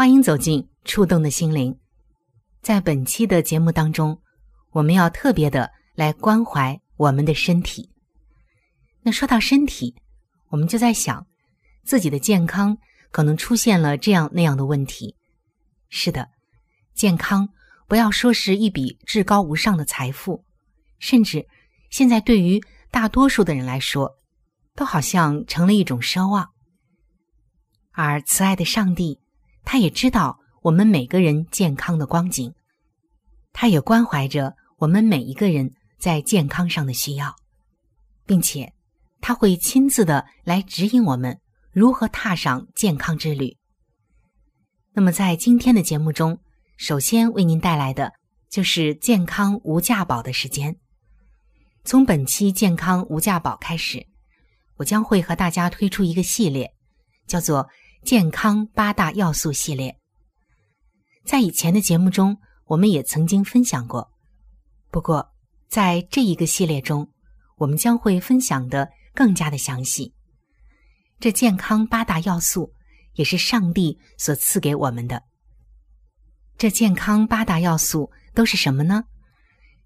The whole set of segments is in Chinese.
欢迎走进触动的心灵。在本期的节目当中，我们要特别的来关怀我们的身体。那说到身体，我们就在想，自己的健康可能出现了这样那样的问题。是的，健康不要说是一笔至高无上的财富，甚至现在对于大多数的人来说，都好像成了一种奢望。而慈爱的上帝。他也知道我们每个人健康的光景，他也关怀着我们每一个人在健康上的需要，并且他会亲自的来指引我们如何踏上健康之旅。那么，在今天的节目中，首先为您带来的就是健康无价宝的时间。从本期健康无价宝开始，我将会和大家推出一个系列，叫做。健康八大要素系列，在以前的节目中，我们也曾经分享过。不过，在这一个系列中，我们将会分享的更加的详细。这健康八大要素也是上帝所赐给我们的。这健康八大要素都是什么呢？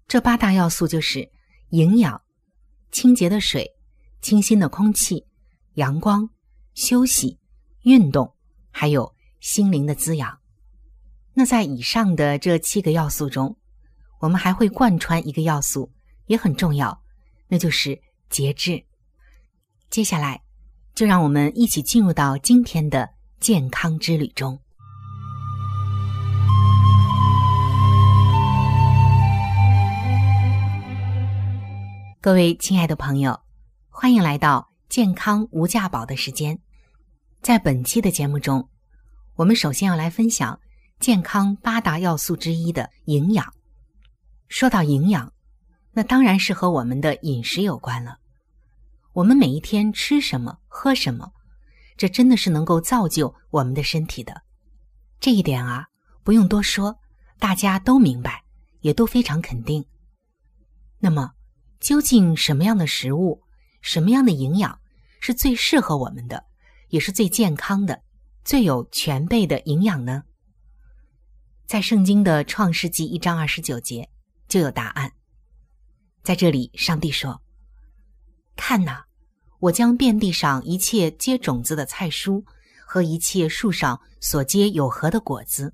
这八大要素就是营养、清洁的水、清新的空气、阳光、休息。运动，还有心灵的滋养。那在以上的这七个要素中，我们还会贯穿一个要素，也很重要，那就是节制。接下来，就让我们一起进入到今天的健康之旅中。各位亲爱的朋友，欢迎来到健康无价宝的时间。在本期的节目中，我们首先要来分享健康八大要素之一的营养。说到营养，那当然是和我们的饮食有关了。我们每一天吃什么、喝什么，这真的是能够造就我们的身体的。这一点啊，不用多说，大家都明白，也都非常肯定。那么，究竟什么样的食物、什么样的营养是最适合我们的？也是最健康的、最有全备的营养呢。在圣经的创世纪一章二十九节就有答案。在这里，上帝说：“看哪，我将遍地上一切结种子的菜蔬和一切树上所结有核的果子，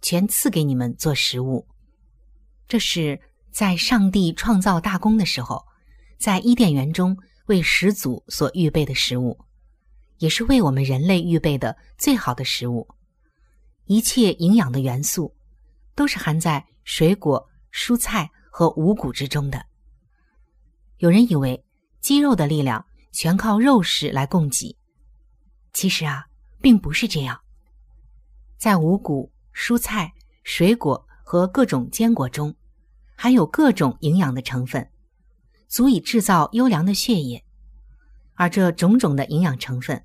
全赐给你们做食物。”这是在上帝创造大功的时候，在伊甸园中为始祖所预备的食物。也是为我们人类预备的最好的食物，一切营养的元素都是含在水果、蔬菜和五谷之中的。有人以为肌肉的力量全靠肉食来供给，其实啊，并不是这样。在五谷、蔬菜、水果和各种坚果中，含有各种营养的成分，足以制造优良的血液，而这种种的营养成分。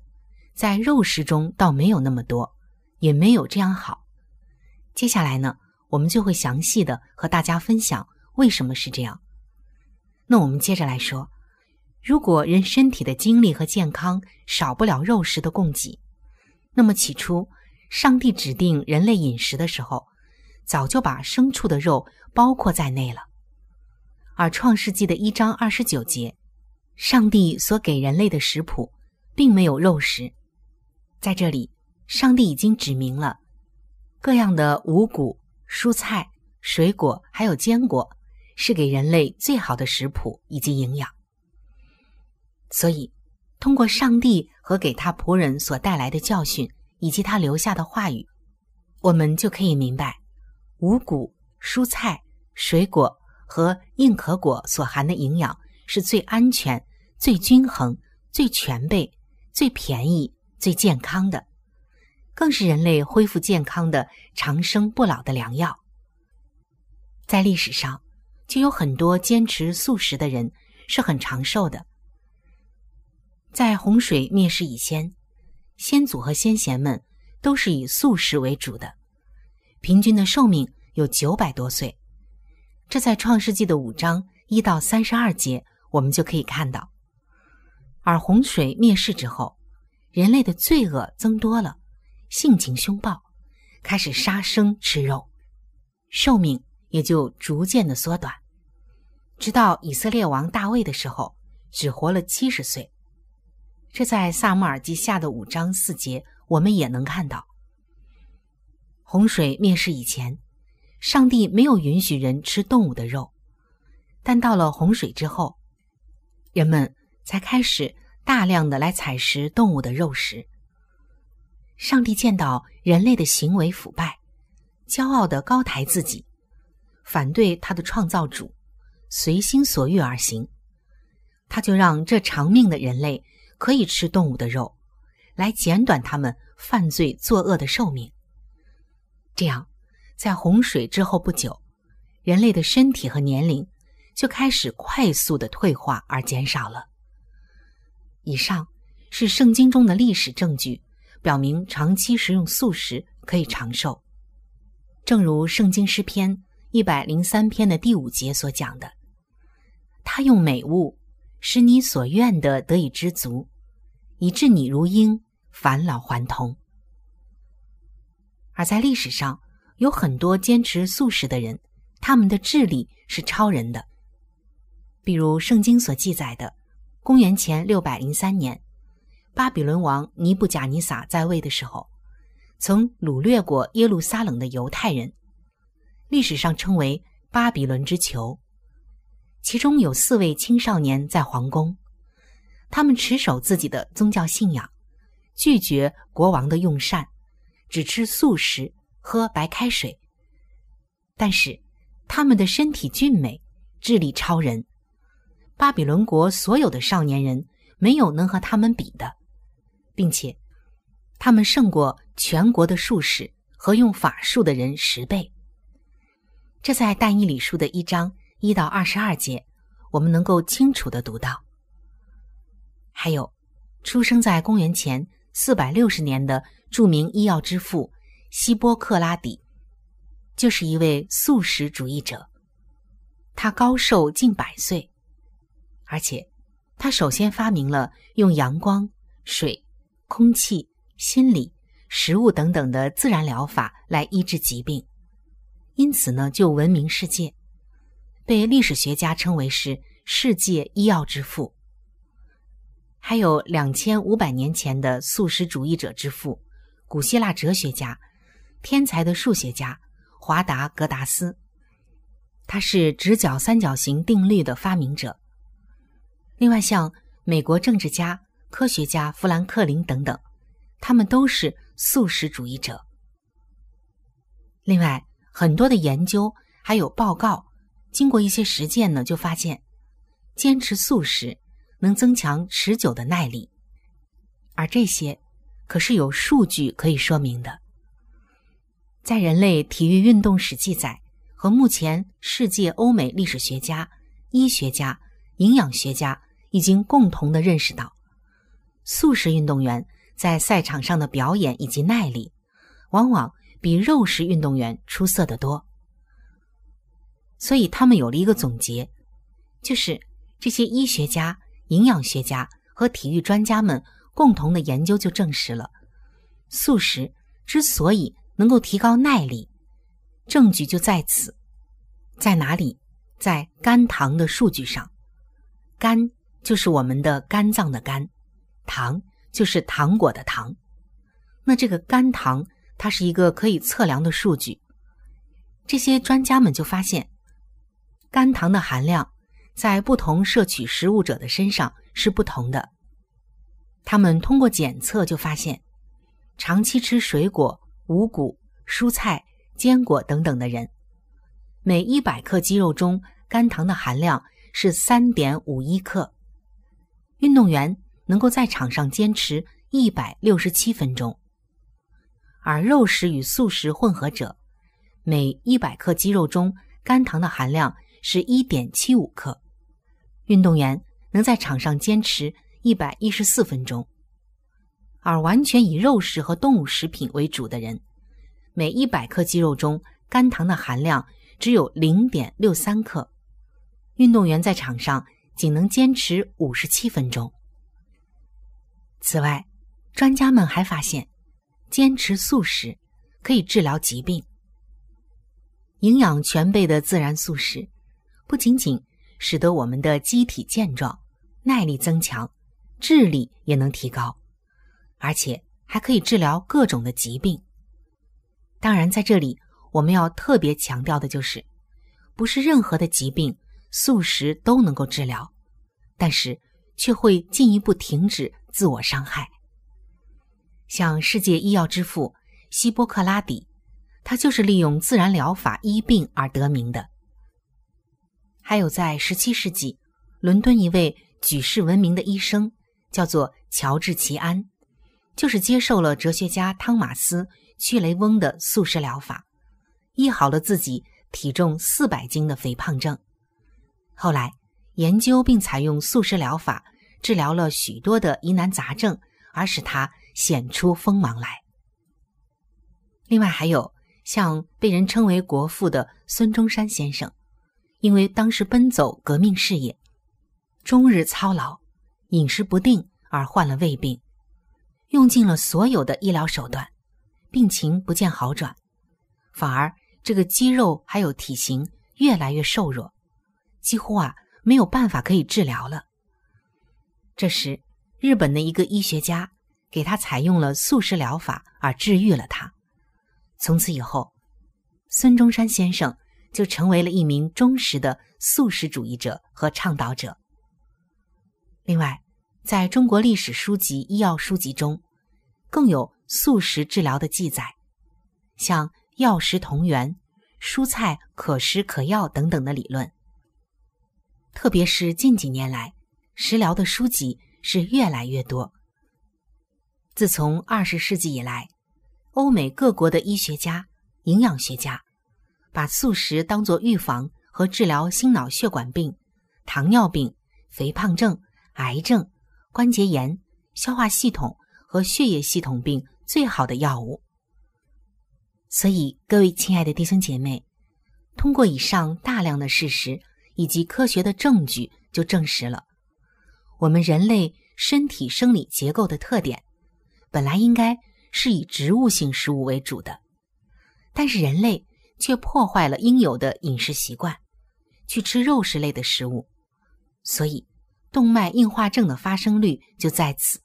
在肉食中倒没有那么多，也没有这样好。接下来呢，我们就会详细的和大家分享为什么是这样。那我们接着来说，如果人身体的精力和健康少不了肉食的供给，那么起初上帝指定人类饮食的时候，早就把牲畜的肉包括在内了。而创世纪的一章二十九节，上帝所给人类的食谱并没有肉食，在这里，上帝已经指明了各样的五谷、蔬菜、水果还有坚果。是给人类最好的食谱以及营养，所以通过上帝和给他仆人所带来的教训，以及他留下的话语，我们就可以明白，五谷、蔬菜、水果和硬壳果所含的营养是最安全、最均衡、最全备、最便宜、最健康的，更是人类恢复健康的长生不老的良药。在历史上。就有很多坚持素食的人是很长寿的。在洪水灭世以前，先祖和先贤们都是以素食为主的，平均的寿命有九百多岁。这在创世纪的五章一到三十二节我们就可以看到。而洪水灭世之后，人类的罪恶增多了，性情凶暴，开始杀生吃肉，寿命。也就逐渐的缩短，直到以色列王大卫的时候，只活了七十岁。这在萨母尔记下的五章四节，我们也能看到。洪水灭世以前，上帝没有允许人吃动物的肉，但到了洪水之后，人们才开始大量的来采食动物的肉食。上帝见到人类的行为腐败，骄傲的高抬自己。反对他的创造主，随心所欲而行，他就让这长命的人类可以吃动物的肉，来减短他们犯罪作恶的寿命。这样，在洪水之后不久，人类的身体和年龄就开始快速的退化而减少了。以上是圣经中的历史证据，表明长期食用素食可以长寿，正如圣经诗篇。一百零三篇的第五节所讲的，他用美物使你所愿的得以知足，以致你如鹰返老还童。而在历史上，有很多坚持素食的人，他们的智力是超人的。比如圣经所记载的，公元前六百零三年，巴比伦王尼布贾尼撒在位的时候，曾掳掠过耶路撒冷的犹太人。历史上称为巴比伦之囚，其中有四位青少年在皇宫，他们持守自己的宗教信仰，拒绝国王的用膳，只吃素食，喝白开水。但是他们的身体俊美，智力超人，巴比伦国所有的少年人没有能和他们比的，并且他们胜过全国的术士和用法术的人十倍。这在但以理书的一章一到二十二节，我们能够清楚的读到。还有，出生在公元前四百六十年的著名医药之父希波克拉底，就是一位素食主义者。他高寿近百岁，而且他首先发明了用阳光、水、空气、心理、食物等等的自然疗法来医治疾病。因此呢，就闻名世界，被历史学家称为是世界医药之父。还有两千五百年前的素食主义者之父，古希腊哲学家、天才的数学家华达格达斯，他是直角三角形定律的发明者。另外，像美国政治家、科学家富兰克林等等，他们都是素食主义者。另外。很多的研究还有报告，经过一些实践呢，就发现坚持素食能增强持久的耐力，而这些可是有数据可以说明的。在人类体育运动史记载和目前世界欧美历史学家、医学家、营养学家已经共同的认识到，素食运动员在赛场上的表演以及耐力，往往。比肉食运动员出色得多。所以他们有了一个总结，就是这些医学家、营养学家和体育专家们共同的研究就证实了，素食之所以能够提高耐力，证据就在此，在哪里？在肝糖的数据上。肝就是我们的肝脏的肝，糖就是糖果的糖。那这个肝糖，它是一个可以测量的数据。这些专家们就发现。肝糖的含量在不同摄取食物者的身上是不同的。他们通过检测就发现，长期吃水果、五谷、蔬菜、坚果等等的人，每一百克肌肉中肝糖的含量是三点五一克。运动员能够在场上坚持一百六十七分钟，而肉食与素食混合者，每一百克肌肉中肝糖的含量。是一点七五克，运动员能在场上坚持一百一十四分钟，而完全以肉食和动物食品为主的人，每一百克肌肉中肝糖的含量只有零点六三克，运动员在场上仅能坚持五十七分钟。此外，专家们还发现，坚持素食可以治疗疾病，营养全备的自然素食。不仅仅使得我们的机体健壮、耐力增强、智力也能提高，而且还可以治疗各种的疾病。当然，在这里我们要特别强调的就是，不是任何的疾病素食都能够治疗，但是却会进一步停止自我伤害。像世界医药之父希波克拉底，他就是利用自然疗法医病而得名的。还有，在十七世纪，伦敦一位举世闻名的医生，叫做乔治·齐安，就是接受了哲学家汤马斯·屈雷翁的素食疗法，医好了自己体重四百斤的肥胖症。后来，研究并采用素食疗法治疗了许多的疑难杂症，而使他显出锋芒来。另外，还有像被人称为国父的孙中山先生。因为当时奔走革命事业，终日操劳，饮食不定而患了胃病，用尽了所有的医疗手段，病情不见好转，反而这个肌肉还有体型越来越瘦弱，几乎啊没有办法可以治疗了。这时，日本的一个医学家给他采用了素食疗法而治愈了他。从此以后，孙中山先生。就成为了一名忠实的素食主义者和倡导者。另外，在中国历史书籍、医药书籍中，更有素食治疗的记载，像“药食同源”“蔬菜可食可药”等等的理论。特别是近几年来，食疗的书籍是越来越多。自从二十世纪以来，欧美各国的医学家、营养学家。把素食当作预防和治疗心脑血管病、糖尿病、肥胖症、癌症、关节炎、消化系统和血液系统病最好的药物。所以，各位亲爱的弟兄姐妹，通过以上大量的事实以及科学的证据，就证实了我们人类身体生理结构的特点，本来应该是以植物性食物为主的，但是人类。却破坏了应有的饮食习惯，去吃肉食类的食物，所以动脉硬化症的发生率就在此。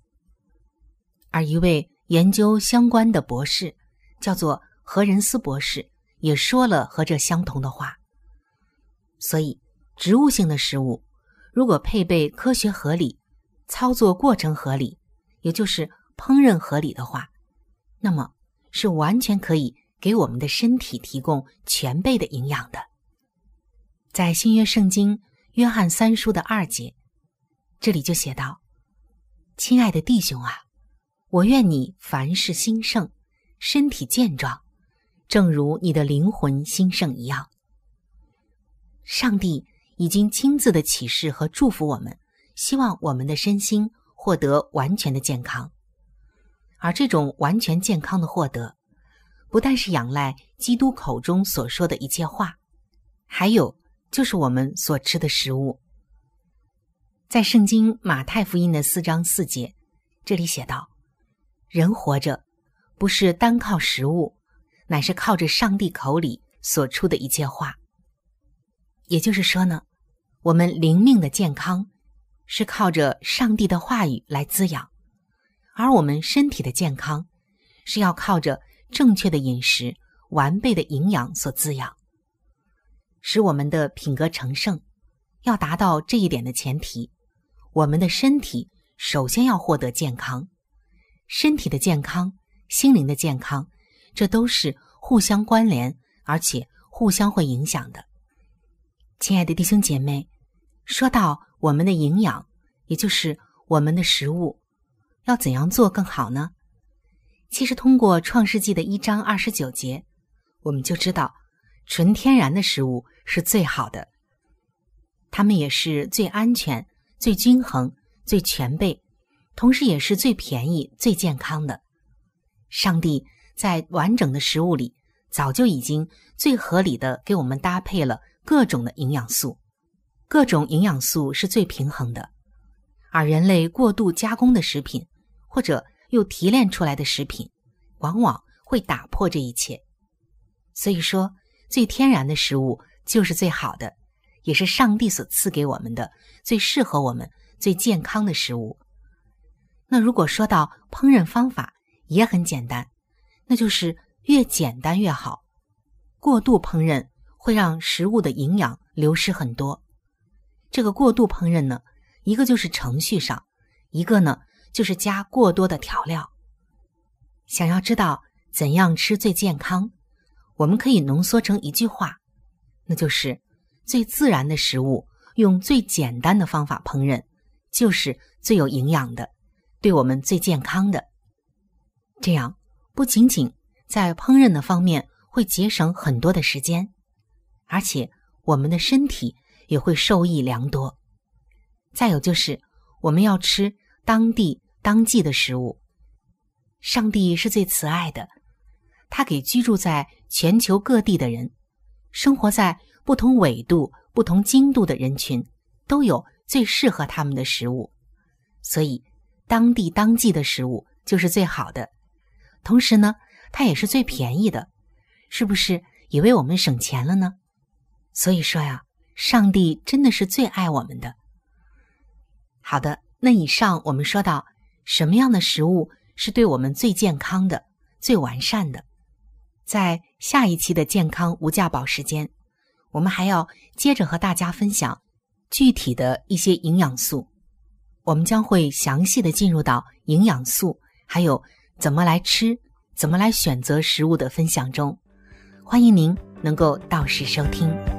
而一位研究相关的博士，叫做何仁斯博士，也说了和这相同的话。所以，植物性的食物如果配备科学合理、操作过程合理，也就是烹饪合理的话，那么是完全可以。给我们的身体提供全备的营养的，在新约圣经约翰三书的二节，这里就写道：“亲爱的弟兄啊，我愿你凡事兴盛，身体健壮，正如你的灵魂兴盛一样。”上帝已经亲自的启示和祝福我们，希望我们的身心获得完全的健康，而这种完全健康的获得。不但是仰赖基督口中所说的一切话，还有就是我们所吃的食物。在圣经马太福音的四章四节，这里写道：“人活着，不是单靠食物，乃是靠着上帝口里所出的一切话。”也就是说呢，我们灵命的健康是靠着上帝的话语来滋养，而我们身体的健康是要靠着正确的饮食、完备的营养所滋养，使我们的品格成圣。要达到这一点的前提。我们的身体首先要获得健康，身体的健康、心灵的健康，这都是互相关联，而且互相会影响的。亲爱的弟兄姐妹，说到我们的营养，也就是我们的食物，要怎样做更好呢？其实通过创世纪的一章二十九节，我们就知道，纯天然的食物是最好的，它们也是最安全。最均衡、最全备，同时也是最便宜、最健康的。上帝在完整的食物里，早就已经最合理的给我们搭配了各种的营养素，各种营养素是最平衡的。而人类过度加工的食品，或者又提炼出来的食品，往往会打破这一切。所以说，最天然的食物就是最好的。也是上帝所赐给我们的最适合我们、最健康的食物。那如果说到烹饪方法，也很简单，那就是越简单越好。过度烹饪会让食物的营养流失很多。这个过度烹饪呢，一个就是程序上，一个呢就是加过多的调料。想要知道怎样吃最健康，我们可以浓缩成一句话，那就是。最自然的食物，用最简单的方法烹饪，就是最有营养的，对我们最健康的。这样不仅仅在烹饪的方面会节省很多的时间，而且我们的身体也会受益良多。再有就是，我们要吃当地当季的食物。上帝是最慈爱的，他给居住在全球各地的人，生活在。不同纬度、不同经度的人群都有最适合他们的食物，所以当地当季的食物就是最好的。同时呢，它也是最便宜的，是不是也为我们省钱了呢？所以说呀，上帝真的是最爱我们的。好的，那以上我们说到什么样的食物是对我们最健康的、最完善的，在下一期的健康无价宝时间。我们还要接着和大家分享具体的一些营养素，我们将会详细的进入到营养素，还有怎么来吃、怎么来选择食物的分享中。欢迎您能够到时收听。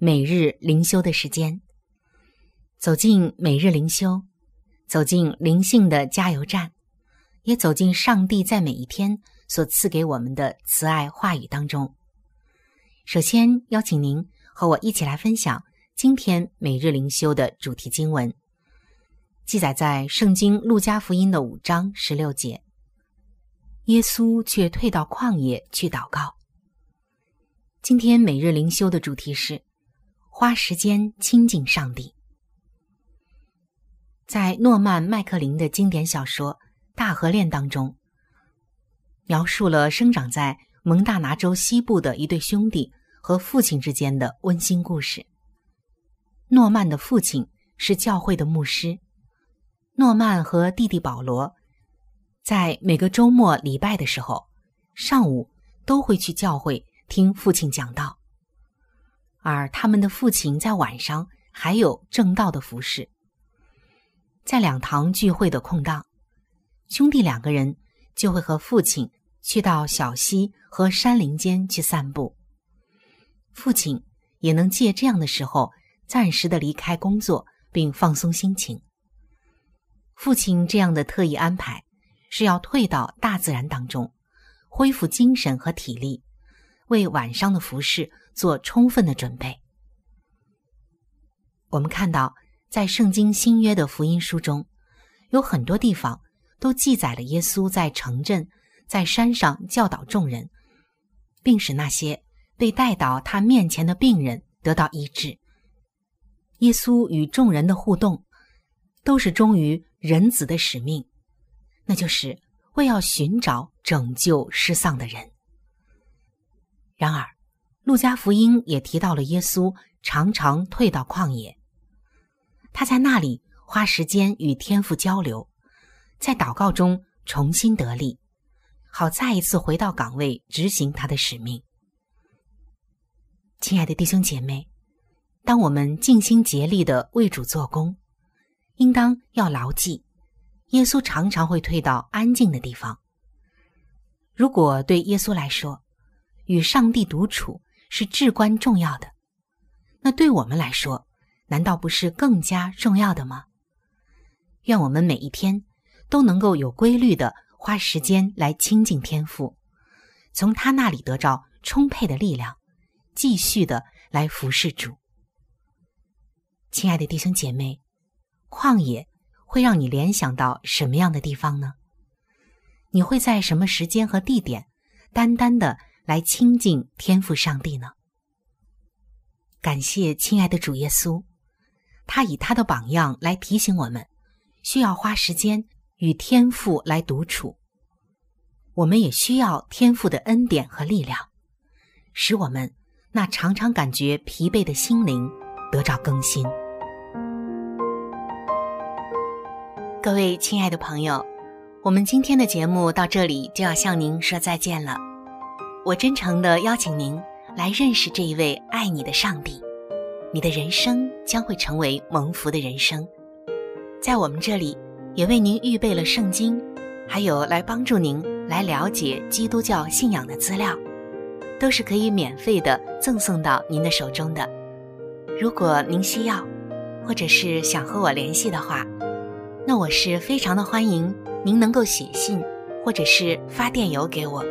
每日灵修的时间。走进每日灵修，走进灵性的加油站，也走进上帝在每一天所赐给我们的慈爱话语当中。首先邀请您和我一起来分享今天每日灵修的主题经文，记载在圣经路加福音的五章十六节。耶稣却退到旷野去祷告。今天每日灵修的主题是花时间亲近上帝。在诺曼·麦克林的经典小说《大河恋》当中，描述了生长在蒙大拿州西部的一对兄弟和父亲之间的温馨故事。诺曼的父亲是教会的牧师，诺曼和弟弟保罗在每个周末礼拜的时候，上午都会去教会。听父亲讲道，而他们的父亲在晚上还有正道的服侍。在两堂聚会的空档，兄弟两个人就会和父亲去到小溪和山林间去散步。父亲也能借这样的时候暂时的离开工作，并放松心情。父亲这样的特意安排，是要退到大自然当中，恢复精神和体力。为晚上的服饰做充分的准备。我们看到，在圣经新约的福音书中，有很多地方都记载了耶稣在城镇、在山上教导众人，并使那些被带到他面前的病人得到医治。耶稣与众人的互动，都是忠于人子的使命，那就是为要寻找拯救失丧的人。然而，路加福音也提到了耶稣常常退到旷野，他在那里花时间与天父交流，在祷告中重新得力，好再一次回到岗位执行他的使命。亲爱的弟兄姐妹，当我们尽心竭力的为主做工，应当要牢记，耶稣常常会退到安静的地方。如果对耶稣来说，与上帝独处是至关重要的，那对我们来说，难道不是更加重要的吗？愿我们每一天都能够有规律的花时间来亲近天父，从他那里得着充沛的力量，继续的来服侍主。亲爱的弟兄姐妹，旷野会让你联想到什么样的地方呢？你会在什么时间和地点，单单的？来亲近天赋上帝呢？感谢亲爱的主耶稣，他以他的榜样来提醒我们，需要花时间与天赋来独处。我们也需要天赋的恩典和力量，使我们那常常感觉疲惫的心灵得到更新。各位亲爱的朋友，我们今天的节目到这里就要向您说再见了。我真诚的邀请您来认识这一位爱你的上帝，你的人生将会成为蒙福的人生。在我们这里，也为您预备了圣经，还有来帮助您来了解基督教信仰的资料，都是可以免费的赠送到您的手中的。如果您需要，或者是想和我联系的话，那我是非常的欢迎您能够写信，或者是发电邮给我。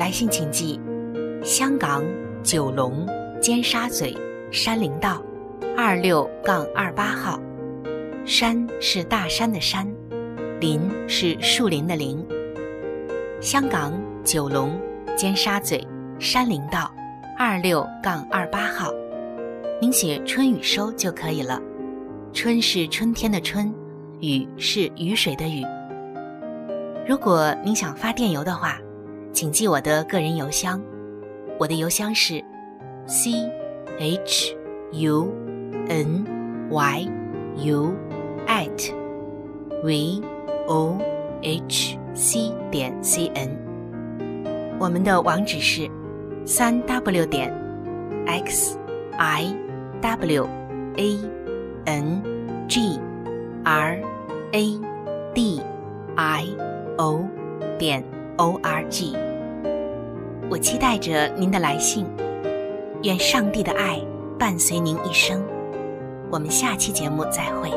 来信请寄：香港九龙尖沙咀山林道二六杠二八号。山是大山的山，林是树林的林。香港九龙尖沙咀山林道二六杠二八号。您写“春雨收”就可以了。春是春天的春。雨是雨水的雨。如果您想发电邮的话，请记我的个人邮箱，我的邮箱是 c h u n y u at v o h c 点 c n。我们的网址是三 w 点 x i w a n g r a d i o 点 org 我期待着您的来信。愿上帝的爱伴随您一生。我们下期节目再会。